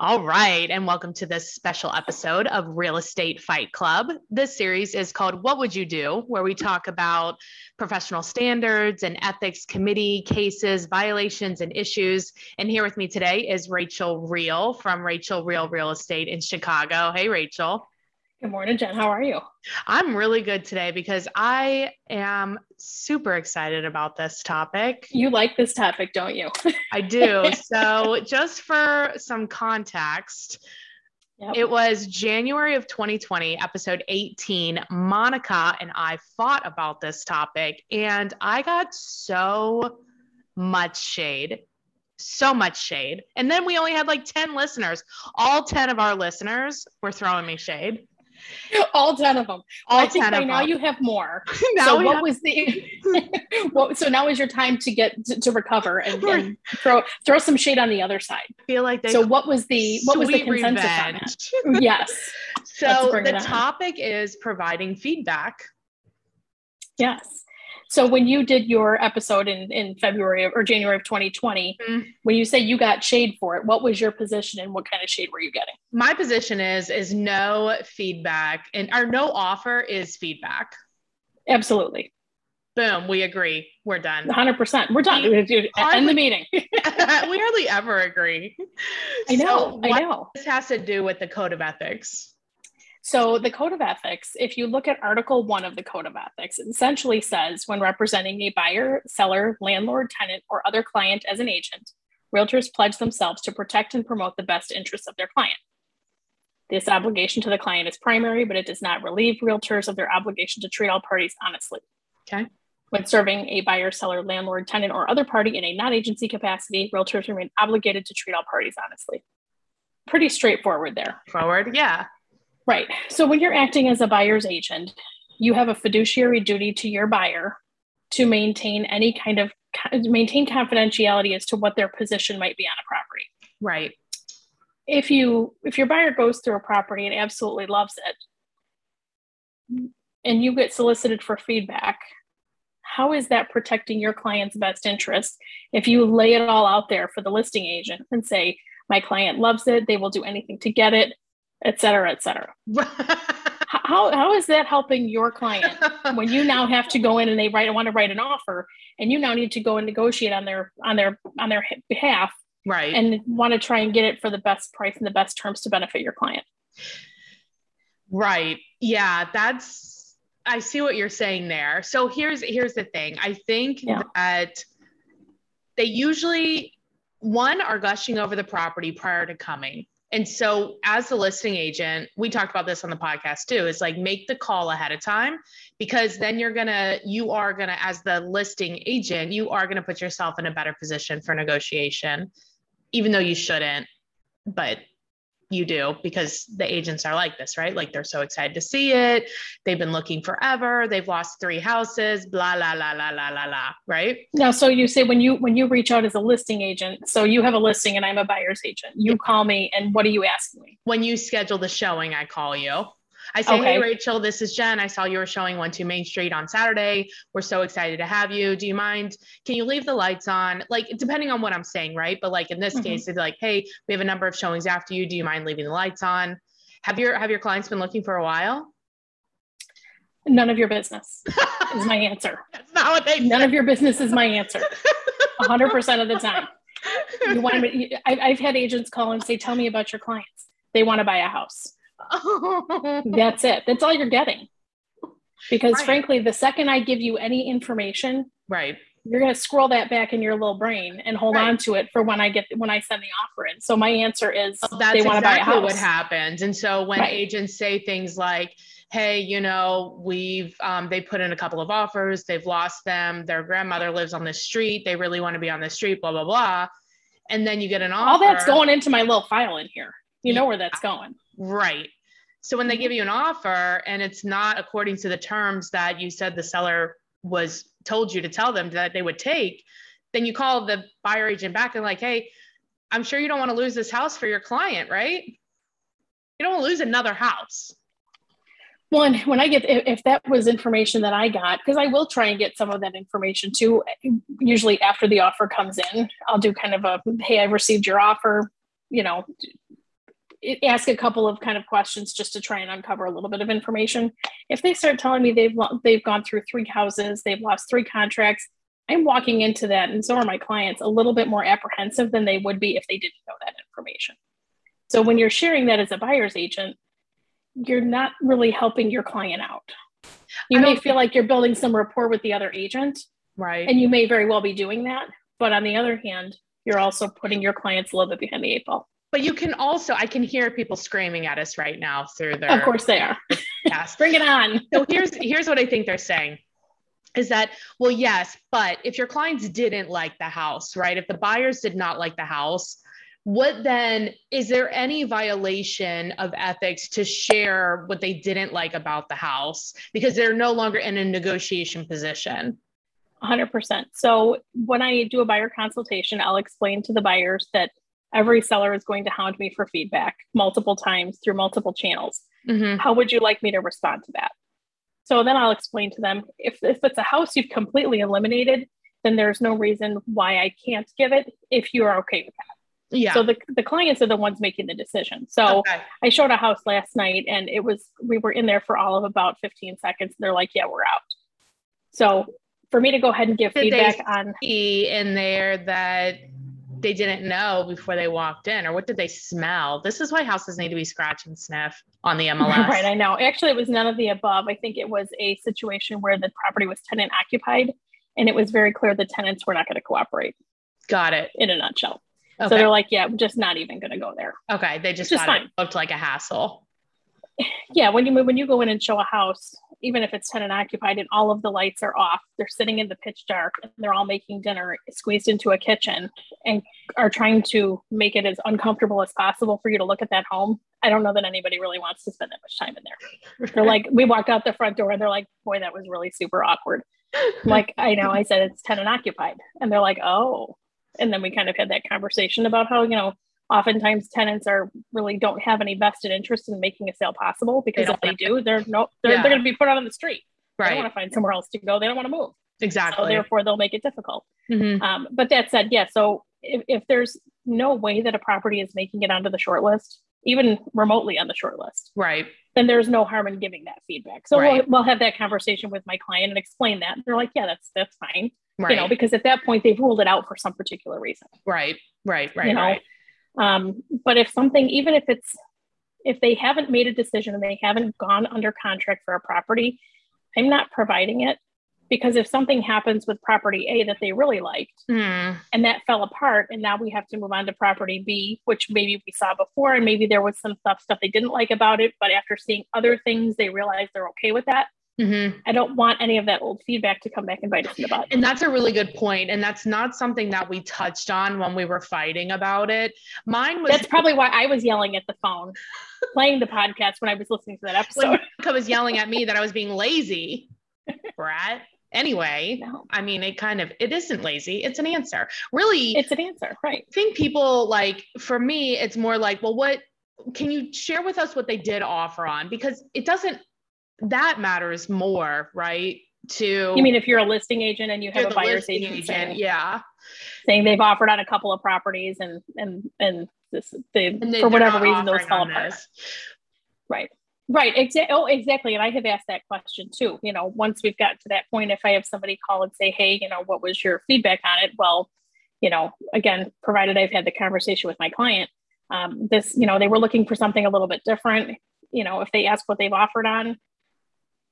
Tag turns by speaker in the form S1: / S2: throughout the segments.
S1: All right, and welcome to this special episode of Real Estate Fight Club. This series is called What Would You Do, where we talk about professional standards and ethics committee cases, violations, and issues. And here with me today is Rachel Real from Rachel Real Real Estate in Chicago. Hey, Rachel.
S2: Good morning, Jen. How are you?
S1: I'm really good today because I am super excited about this topic.
S2: You like this topic, don't you?
S1: I do. So, just for some context, yep. it was January of 2020, episode 18. Monica and I fought about this topic, and I got so much shade so much shade. And then we only had like 10 listeners. All 10 of our listeners were throwing me shade.
S2: All 10 of them. All I think by now you have more. so what have- was the what, so now is your time to get to, to recover and, and, throw throw some shade on the other side.
S1: I feel like
S2: So what was the what was the consensus revenge. on that? Yes.
S1: So the topic is providing feedback.
S2: Yes. So when you did your episode in, in February or January of 2020, mm-hmm. when you say you got shade for it, what was your position and what kind of shade were you getting?
S1: My position is is no feedback and our no offer is feedback.
S2: Absolutely.
S1: Boom, we agree. We're done.
S2: 100%. We're done. We End the meeting.
S1: we hardly ever agree.
S2: I know. So I know.
S1: This has to do with the code of ethics.
S2: So, the Code of Ethics, if you look at Article 1 of the Code of Ethics, it essentially says when representing a buyer, seller, landlord, tenant, or other client as an agent, realtors pledge themselves to protect and promote the best interests of their client. This obligation to the client is primary, but it does not relieve realtors of their obligation to treat all parties honestly.
S1: Okay.
S2: When serving a buyer, seller, landlord, tenant, or other party in a non agency capacity, realtors remain obligated to treat all parties honestly. Pretty straightforward there.
S1: Forward, yeah.
S2: Right. So when you're acting as a buyer's agent, you have a fiduciary duty to your buyer to maintain any kind of maintain confidentiality as to what their position might be on a property.
S1: Right.
S2: If you if your buyer goes through a property and absolutely loves it and you get solicited for feedback, how is that protecting your client's best interest if you lay it all out there for the listing agent and say my client loves it, they will do anything to get it, et cetera, et cetera. how, how is that helping your client when you now have to go in and they write want to write an offer and you now need to go and negotiate on their on their on their behalf
S1: right.
S2: and want to try and get it for the best price and the best terms to benefit your client?
S1: Right. Yeah that's i see what you're saying there. So here's here's the thing. I think yeah. that they usually one are gushing over the property prior to coming and so, as the listing agent, we talked about this on the podcast too. Is like make the call ahead of time because then you're gonna, you are gonna, as the listing agent, you are gonna put yourself in a better position for negotiation, even though you shouldn't. But you do because the agents are like this, right? Like they're so excited to see it. They've been looking forever. They've lost three houses, blah, la, la, la, la, la, la, right?
S2: Now, so you say when you when you reach out as a listing agent, so you have a listing and I'm a buyer's agent. You call me and what are you asking me?
S1: When you schedule the showing, I call you. I say, okay. hey, Rachel, this is Jen. I saw you were showing 1 2 Main Street on Saturday. We're so excited to have you. Do you mind? Can you leave the lights on? Like, depending on what I'm saying, right? But like in this mm-hmm. case, it's like, hey, we have a number of showings after you. Do you mind leaving the lights on? Have your have your clients been looking for a while?
S2: None of your business is my answer.
S1: That's not what they
S2: None of your business is my answer. 100% of the time. You want to, I've had agents call and say, tell me about your clients. They want to buy a house. That's it. That's all you're getting. Because right. frankly, the second I give you any information,
S1: right,
S2: you're going to scroll that back in your little brain and hold right. on to it for when I get when I send the offer in. So my answer is
S1: oh, that's they want exactly to buy a house. what happens. And so when right. agents say things like, "Hey, you know, we've um, they put in a couple of offers, they've lost them. Their grandmother lives on the street. They really want to be on the street. Blah blah blah." And then you get an offer.
S2: All that's going into my little file in here. You know where that's going.
S1: Right. So when they mm-hmm. give you an offer and it's not according to the terms that you said the seller was told you to tell them that they would take, then you call the buyer agent back and like, hey, I'm sure you don't want to lose this house for your client, right? You don't want to lose another house.
S2: Well, when I get if that was information that I got, because I will try and get some of that information too. Usually after the offer comes in, I'll do kind of a hey, I received your offer. You know, ask a couple of kind of questions just to try and uncover a little bit of information. If they start telling me they've they've gone through three houses, they've lost three contracts, I'm walking into that, and so are my clients, a little bit more apprehensive than they would be if they didn't know that information. So when you're sharing that as a buyer's agent, you're not really helping your client out. You may feel like you're building some rapport with the other agent,
S1: right?
S2: And you may very well be doing that, but on the other hand, you're also putting your clients a little bit behind the eight ball.
S1: But you can also, I can hear people screaming at us right now through their.
S2: Of course they are. Yes, Bring it on.
S1: so here's here's what I think they're saying is that well yes but if your clients didn't like the house right if the buyers did not like the house what then is there any violation of ethics to share what they didn't like about the house because they're no longer in a negotiation position
S2: 100% so when i do a buyer consultation i'll explain to the buyers that every seller is going to hound me for feedback multiple times through multiple channels mm-hmm. how would you like me to respond to that so then I'll explain to them if, if it's a house you've completely eliminated, then there's no reason why I can't give it if you are okay with that. Yeah. So the, the clients are the ones making the decision. So okay. I showed a house last night and it was, we were in there for all of about 15 seconds. They're like, yeah, we're out. So for me to go ahead and give Did feedback on
S1: in there that they didn't know before they walked in or what did they smell? This is why houses need to be scratch and sniff on the mls
S2: right i know. Actually it was none of the above. I think it was a situation where the property was tenant occupied and it was very clear the tenants were not going to cooperate.
S1: Got it.
S2: In a nutshell. Okay. so they're like yeah just not even going to go there.
S1: Okay they just, just thought it looked like a hassle.
S2: Yeah when you move when you go in and show a house even if it's tenant occupied and all of the lights are off, they're sitting in the pitch dark and they're all making dinner squeezed into a kitchen and are trying to make it as uncomfortable as possible for you to look at that home. I don't know that anybody really wants to spend that much time in there. They're like, we walked out the front door and they're like, boy, that was really super awkward. like, I know, I said it's tenant occupied. And they're like, oh. And then we kind of had that conversation about how, you know, oftentimes tenants are really don't have any vested interest in making a sale possible because they if they do, they're no they're, yeah. they're going to be put out on the street. Right. They want to find somewhere else to go. They don't want to move.
S1: Exactly.
S2: So therefore, they'll make it difficult. Mm-hmm. Um, but that said, yeah. So if, if there's no way that a property is making it onto the short list, even remotely on the short list,
S1: right,
S2: then there's no harm in giving that feedback. So right. we'll, we'll have that conversation with my client and explain that. They're like, yeah, that's that's fine. Right. You know, because at that point they've ruled it out for some particular reason.
S1: Right. Right. Right. You know? Right.
S2: Um, but if something, even if it's, if they haven't made a decision and they haven't gone under contract for a property, I'm not providing it because if something happens with property A that they really liked mm. and that fell apart, and now we have to move on to property B, which maybe we saw before, and maybe there was some stuff stuff they didn't like about it, but after seeing other things, they realized they're okay with that. Mm-hmm. I don't want any of that old feedback to come back and bite us in the butt.
S1: And that's a really good point. And that's not something that we touched on when we were fighting about it. Mine was
S2: That's probably why I was yelling at the phone, playing the podcast when I was listening to that episode.
S1: When was yelling at me that I was being lazy. Brad. Anyway, no. I mean, it kind of it isn't lazy. It's an answer. Really,
S2: it's an answer, right?
S1: I think people like for me, it's more like, well, what can you share with us what they did offer on? Because it doesn't that matters more, right? To
S2: you mean if you're a listing agent and you have a buyer's agent, agent saying,
S1: yeah,
S2: saying they've offered on a couple of properties and and and this they, and they, for whatever reason those fall apart. Right. Right. Exactly. Oh, exactly. And I have asked that question too. You know, once we've got to that point, if I have somebody call and say, "Hey, you know, what was your feedback on it?" Well, you know, again, provided I've had the conversation with my client, um, this, you know, they were looking for something a little bit different. You know, if they ask what they've offered on,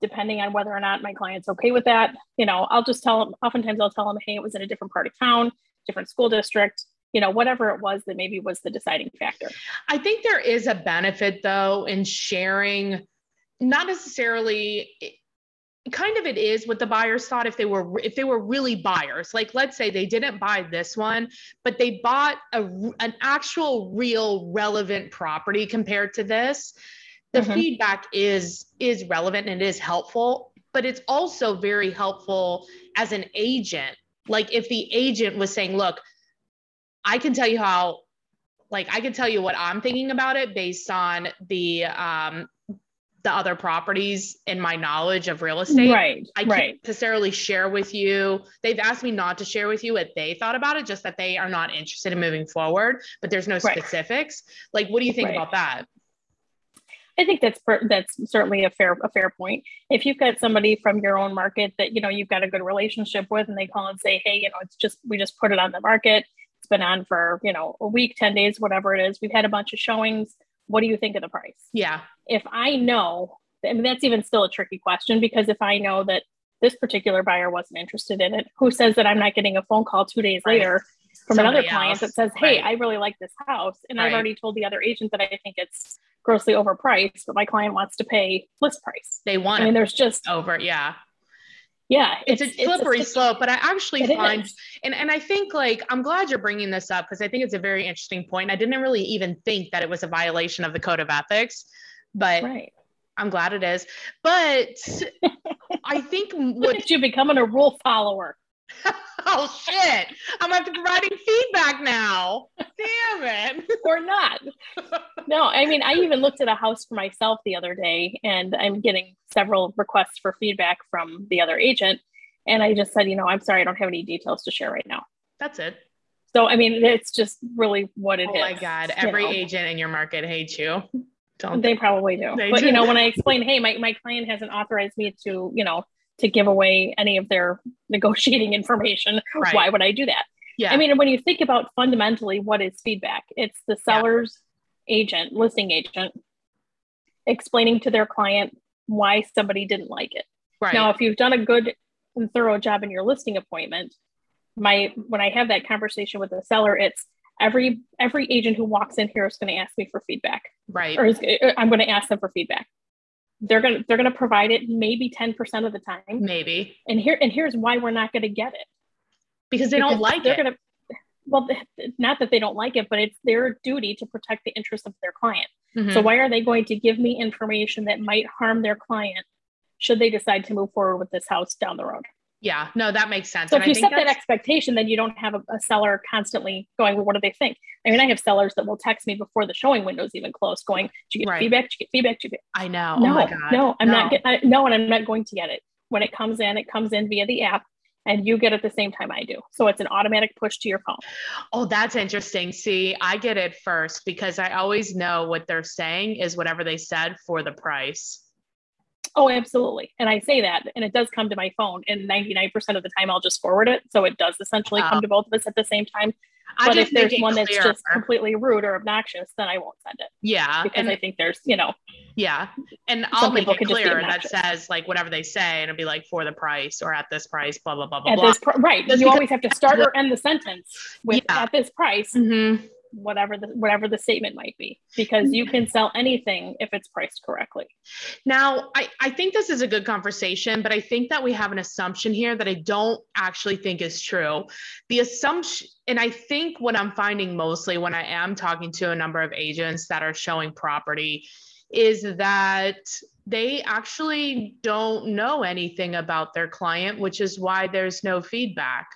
S2: depending on whether or not my client's okay with that. You know, I'll just tell them, oftentimes I'll tell them, hey, it was in a different part of town, different school district, you know, whatever it was that maybe was the deciding factor.
S1: I think there is a benefit though in sharing, not necessarily kind of it is what the buyers thought if they were if they were really buyers like let's say they didn't buy this one but they bought a, an actual real relevant property compared to this the mm-hmm. feedback is is relevant and it is helpful but it's also very helpful as an agent like if the agent was saying look i can tell you how like i can tell you what i'm thinking about it based on the um the other properties in my knowledge of real estate.
S2: Right.
S1: I can't
S2: right.
S1: necessarily share with you. They've asked me not to share with you what they thought about it, just that they are not interested in moving forward, but there's no
S2: Right.
S1: specifics. Like, what do you think
S2: Right.
S1: about that?
S2: I think that's per, that's certainly a fair a fair point. If you've got somebody from your own market that you know you've got a good relationship with, and they call and say, "Hey, you know, it's just we just put it on the market. It's been on for you know a week, ten days, whatever it is. We've had a bunch of showings. What do you think of the price?"
S1: Yeah.
S2: If I know, I mean, that's even still a tricky question because if I know that this particular buyer wasn't interested in it, who says that I'm not getting a phone call two days
S1: Right.
S2: later from
S1: Somebody
S2: another client
S1: else.
S2: that says, "Hey,
S1: Right.
S2: I really like this house," and
S1: Right.
S2: I've already told the other agent that I think it's grossly overpriced, but my client wants to pay list price.
S1: They want
S2: I mean, there's just
S1: over. Yeah.
S2: yeah,
S1: It's, a slippery
S2: it's-
S1: slope, but I actually find
S2: is.
S1: and and I think like I'm glad you're bringing this up because I think it's a very interesting point. I didn't really even think that it was a violation of the code of ethics, but
S2: right.
S1: I'm glad it is. But I think what
S2: at you becoming a rule follower.
S1: oh shit, I'm have to providing feedback now. Damn it.
S2: or not. No, I mean, I even looked at a house for myself the other day, and I'm getting several requests for feedback from the other agent. And I just said, you know, I'm sorry, I don't have any details to share right now.
S1: That's it.
S2: So, I mean, it's just really what it is.
S1: Oh my god, every
S2: know.
S1: agent in your market hates you. Don't
S2: They probably do.
S1: They
S2: but
S1: do.
S2: you know, when I explain, hey, my, my client hasn't authorized me to, you know, to give away any of their negotiating information,
S1: Right.
S2: why would I do that?
S1: yeah.
S2: I mean, when you think about fundamentally what is feedback, it's the
S1: Yeah.
S2: seller's agent, listing agent, explaining to their client why somebody didn't like it.
S1: right.
S2: Now, if you've done a good and thorough job in your listing appointment, my when I have that conversation with the seller, it's every every agent who walks in here is going to ask me for feedback,
S1: right.
S2: or is, I'm going to ask them for feedback. They're going to they're going to provide it maybe ten percent of the time,
S1: Maybe.
S2: and here and here's why we're not going to get it
S1: Because they don't like
S2: they're
S1: it.
S2: Gonna, well, not that they don't like it, but it's their duty to protect the interests of their client.
S1: Mhm.
S2: So why are they going to give me information that might harm their client should they decide to move forward with this house down the road?
S1: Yeah. No, that makes sense.
S2: So
S1: And
S2: if you set that expectation, then you don't have a, a seller constantly going, well, what do they think? I mean, I have sellers that will text me before the showing window's even closed, going, "Did you get
S1: Right.
S2: feedback? Did you get feedback? Did you get
S1: I know.
S2: Oh no,
S1: oh my god.
S2: no, I'm not
S1: No.
S2: get, I, no, and I'm not going to get it. When it comes in, it comes in via the app, and you get it the same time I do. So it's an automatic push to your phone.
S1: Oh, that's interesting. See, I get it first because I always know what they're saying is whatever they said for the price.
S2: Oh, absolutely. And I say that, and it does come to my phone, and 99% of the time I'll just forward it. So it does essentially come to both of us at the same time.
S1: I
S2: but if there's one that's just completely rude or obnoxious, then I won't send it
S1: yeah,
S2: because
S1: and
S2: I think there's, you know,
S1: yeah, and I'll
S2: Some
S1: make
S2: people
S1: it clear that says like whatever they say, and it'll be like for the price or at this price, blah blah blah blah
S2: at
S1: blah.
S2: this pr- right.
S1: Just
S2: you always have to start or end the sentence with
S1: Yeah.
S2: at this price,
S1: Mhm.
S2: Whatever the whatever the statement might be, because you can sell anything if it's priced correctly.
S1: Now, I, I think this is a good conversation, but I think that we have an assumption here that I don't actually think is true. The assumption, and I think what I'm finding mostly when I am talking to a number of agents that are showing property is that they actually don't know anything about their client, which is why there's no feedback.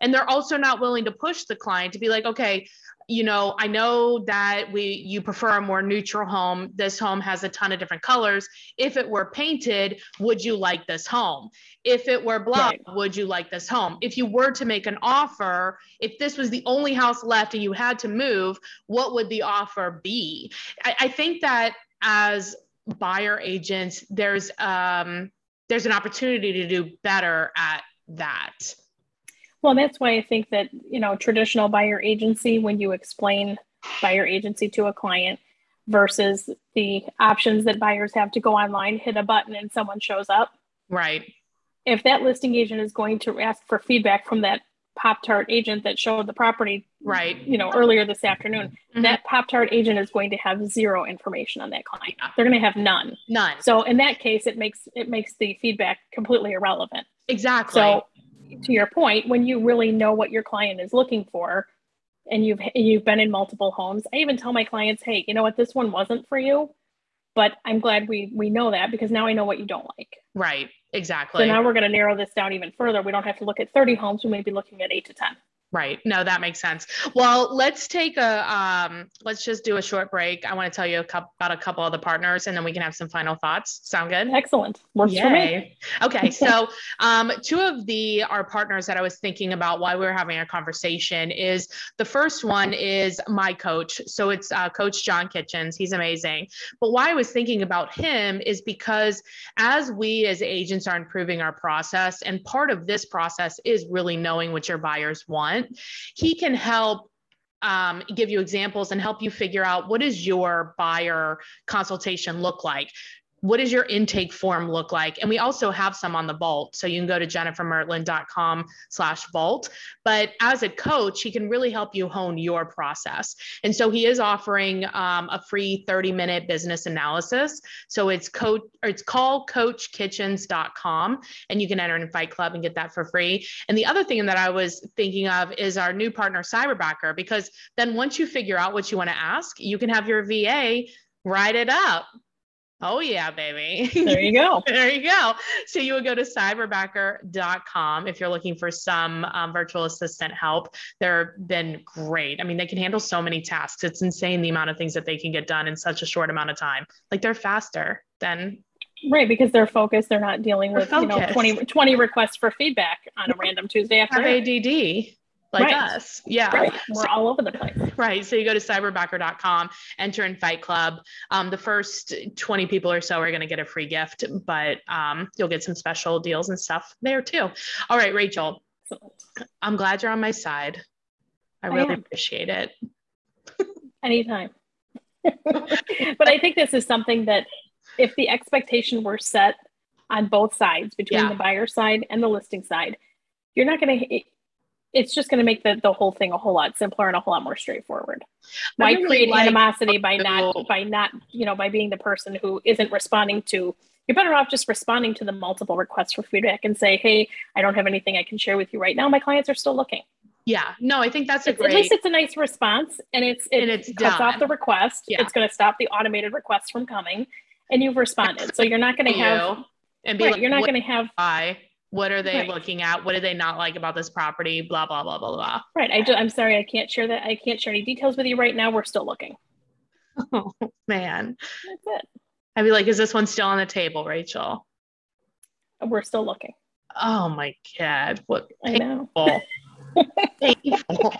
S1: And they're also not willing to push the client to be like, okay, you know, I know that we you prefer a more neutral home. This home has a ton of different colors. If it were painted, would you like this home? If it were blah,
S2: Right.
S1: would you like this home? If you were to make an offer, if this was the only house left and you had to move, what would the offer be? I, I think that as buyer agents, there's um there's an opportunity to do better at that.
S2: Well, that's why I think that, you know, traditional buyer agency, when you explain buyer agency to a client versus the options that buyers have to go online, hit a button and someone shows up.
S1: Right.
S2: If that listing agent is going to ask for feedback from that Pop Tart agent that showed the property,
S1: Right.
S2: you know, earlier this afternoon,
S1: Mhm.
S2: that Pop Tart agent is going to have zero information on that client.
S1: Yeah.
S2: They're going to have none.
S1: None.
S2: So in that case, it makes it makes the feedback completely irrelevant.
S1: Exactly.
S2: So, to your point, when you really know what your client is looking for, and you've you've been in multiple homes, I even tell my clients, "Hey, you know what? This one wasn't for you, but I'm glad we we know that because now I know what you don't like.
S1: right. Exactly.
S2: So now we're going to narrow this down even further. We don't have to look at 30 homes; we may be looking at eight to 10.
S1: Right. No, that makes sense. Well, let's take a um, let's just do a short break. I want to tell you a couple, about a couple of the partners, and then we can have some final thoughts. Sound good?
S2: Excellent. Works Yay. for me.
S1: Okay. So, um, two of the our partners that I was thinking about while we were having a conversation is the first one is my coach. So it's uh, Coach John Kitchens. He's amazing. But why I was thinking about him is because as we as agents are improving our process, and part of this process is really knowing what your buyers want want, he can help um, give you examples and help you figure out what does your buyer consultation look like what does your intake form look like? And we also have some on the vault. So you can go to jennifermertland.com slash vault. But as a coach he can really help you hone your process. And so he is offering um, a free 30 minute business analysis. So it's coach it's called coachkitchens.com and you can enter in fight club and get that for free. And the other thing that i was thinking of is our new partner cyberbacker because then once you figure out what you want to ask you can have your va write it up Oh, yeah, baby.
S2: There you go.
S1: there you go. So you would go to cyberbacker.com if you're looking for some um, virtual assistant help. They've been great. I mean, they can handle so many tasks. It's insane the amount of things that they can get done in such a short amount of time. Like they're faster than.
S2: Right, because they're focused. They're not dealing with you know 20, 20 requests for feedback on a random Tuesday afternoon.
S1: Have ADD like right. us. Yeah.
S2: Right. We're all over the place.
S1: Right. So you go to cyberbacker.com, enter in Fight Club. Um, the first 20 people or so are going to get a free gift, but um, you'll get some special deals and stuff there too. All right, Rachel. I'm glad you're on my side. I really I appreciate it.
S2: Anytime. but I think this is something that if the expectation were set on both sides, between yeah. the buyer side and the listing side, you're not going to it's just going to make the, the whole thing a whole lot simpler and a whole lot more straightforward. Why really create like animosity by not by not you know by being the person who isn't responding to? You're better off just responding to the multiple requests for feedback and say, "Hey, I don't have anything I can share with you right now. My clients are still looking."
S1: Yeah, no, I think that's a
S2: it's,
S1: great.
S2: At least it's a nice response, and it's it and it's cuts done. off the request. Yeah. It's going to stop the automated requests from coming, and you've responded. So you're not going to have. And be right, like, you're not going to have.
S1: I what are they right. looking at? What do they not like about this property? Blah blah blah blah blah.
S2: Right. I do, I'm sorry, I can't share that. I can't share any details with you right now. We're still looking.
S1: Oh man. That's it. I'd be like, is this one still on the table, Rachel?
S2: Uh, we're still looking.
S1: Oh my god! What
S2: painful. I know. painful.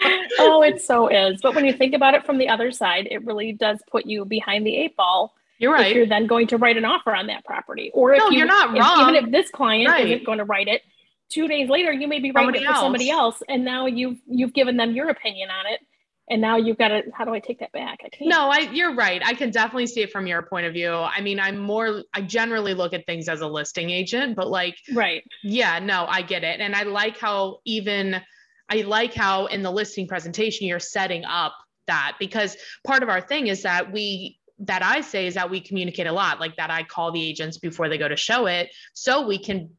S2: oh, it so is. But when you think about it from the other side, it really does put you behind the eight ball
S1: you're right.
S2: If you're then going to write an offer on that property, or if
S1: no,
S2: you,
S1: are not wrong.
S2: Even if this client right. isn't going to write it, two days later you may be writing somebody it for else. somebody else, and now you've you've given them your opinion on it, and now you've got to. How do I take that back? I
S1: can't. No, I you're right. I can definitely see it from your point of view. I mean, I'm more. I generally look at things as a listing agent, but like,
S2: right?
S1: Yeah, no, I get it, and I like how even. I like how in the listing presentation you're setting up that because part of our thing is that we that I say is that we communicate a lot, like that I call the agents before they go to show it, so we can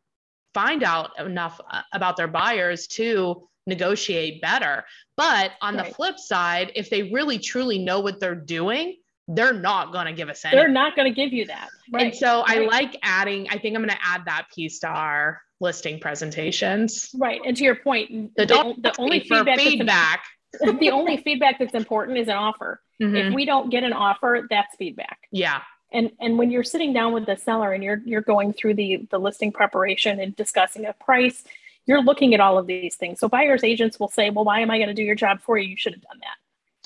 S1: find out enough uh, about their buyers to negotiate better. But on right. the flip side, if they really truly know what they're doing, they're not going to give us anything.
S2: They're not going to give you that.
S1: Right. And so right. I like adding, I think I'm going to add that piece to our listing presentations.
S2: Right. And to your point, the, the, the only feedback, feedback the only feedback that's important is an offer. Mm-hmm. If we don't get an offer, that's feedback.
S1: Yeah.
S2: And and when you're sitting down with the seller and you're you're going through the the listing preparation and discussing a price, you're looking at all of these things. So buyers agents will say, "Well, why am I going to do your job for you? You should have done that."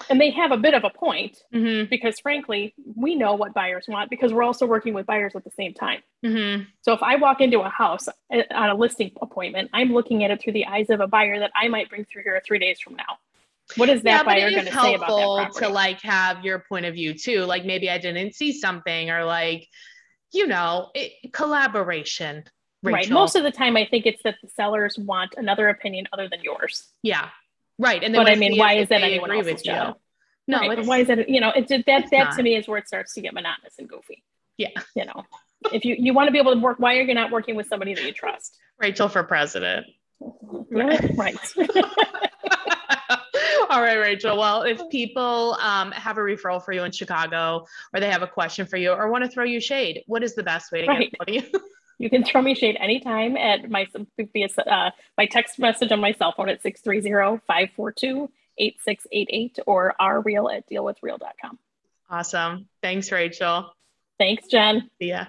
S2: And they have a bit of a point mm-hmm. because frankly, we know what buyers want because we're also working with buyers at the same time. Mm-hmm. So if I walk into a house uh, on a listing appointment, I'm looking at it through the eyes of a buyer that I might bring through here 3 days from now. What is that yeah, buyer going to say about that
S1: property? To like have your point of view too. Like maybe I didn't see something or like, you know, it, collaboration.
S2: Rachel. Right. Most of the time, I think it's that the sellers want another opinion other than yours.
S1: Yeah. Right.
S2: And then but I mean, why is that anyone else's job? You. No, right. why is that? You know, it's that that not. to me is where it starts to get monotonous and goofy.
S1: Yeah.
S2: You know, if you you want to be able to work, why are you not working with somebody that you trust?
S1: Rachel for president.
S2: Right. right.
S1: All right, Rachel. Well, if people um, have a referral for you in Chicago or they have a question for you or want to throw you shade, what is the best way to right. get you?
S2: you can throw me shade anytime at my uh, my text message on my cell phone at 630-542-8688 or rreal at dealwithreal.com.
S1: Awesome. Thanks, Rachel.
S2: Thanks, Jen.
S1: See ya.